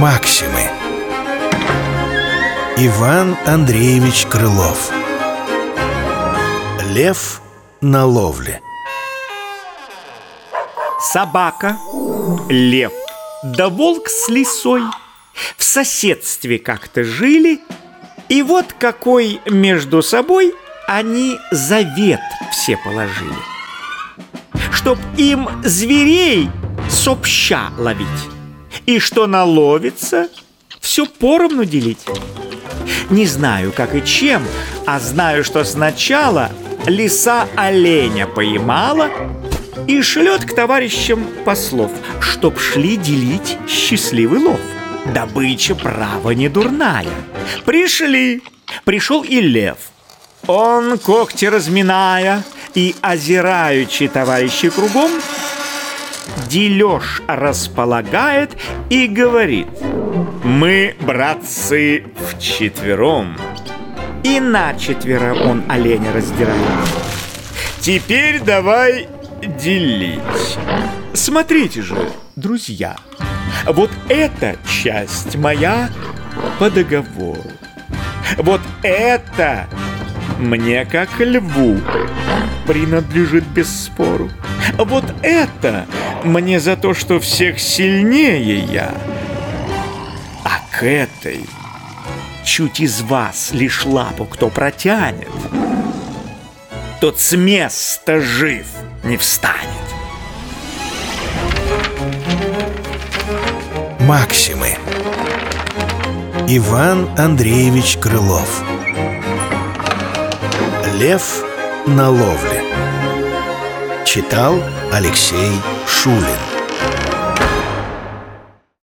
Максимы. Иван Андреевич Крылов. Лев на ловле. Собака, лев, да волк с лисой. В соседстве как-то жили И вот какой между собой они завет все положили Чтоб им зверей сообща ловить и что наловится, все поровну делить. Не знаю, как и чем, а знаю, что сначала лиса оленя поймала и шлет к товарищам послов, чтоб шли делить счастливый лов. Добыча право не дурная. Пришли. Пришел и лев. Он, когти разминая и озираючи товарищи кругом, дележ располагает и говорит «Мы, братцы, вчетвером». И на четверо он оленя раздирает. Теперь давай делить. Смотрите же, друзья, вот эта часть моя по договору. Вот это мне как льву принадлежит без спору. Вот это мне за то, что всех сильнее я. А к этой чуть из вас лишь лапу кто протянет, тот с места жив не встанет. Максимы Иван Андреевич Крылов Лев на ловле. Читал Алексей Шулин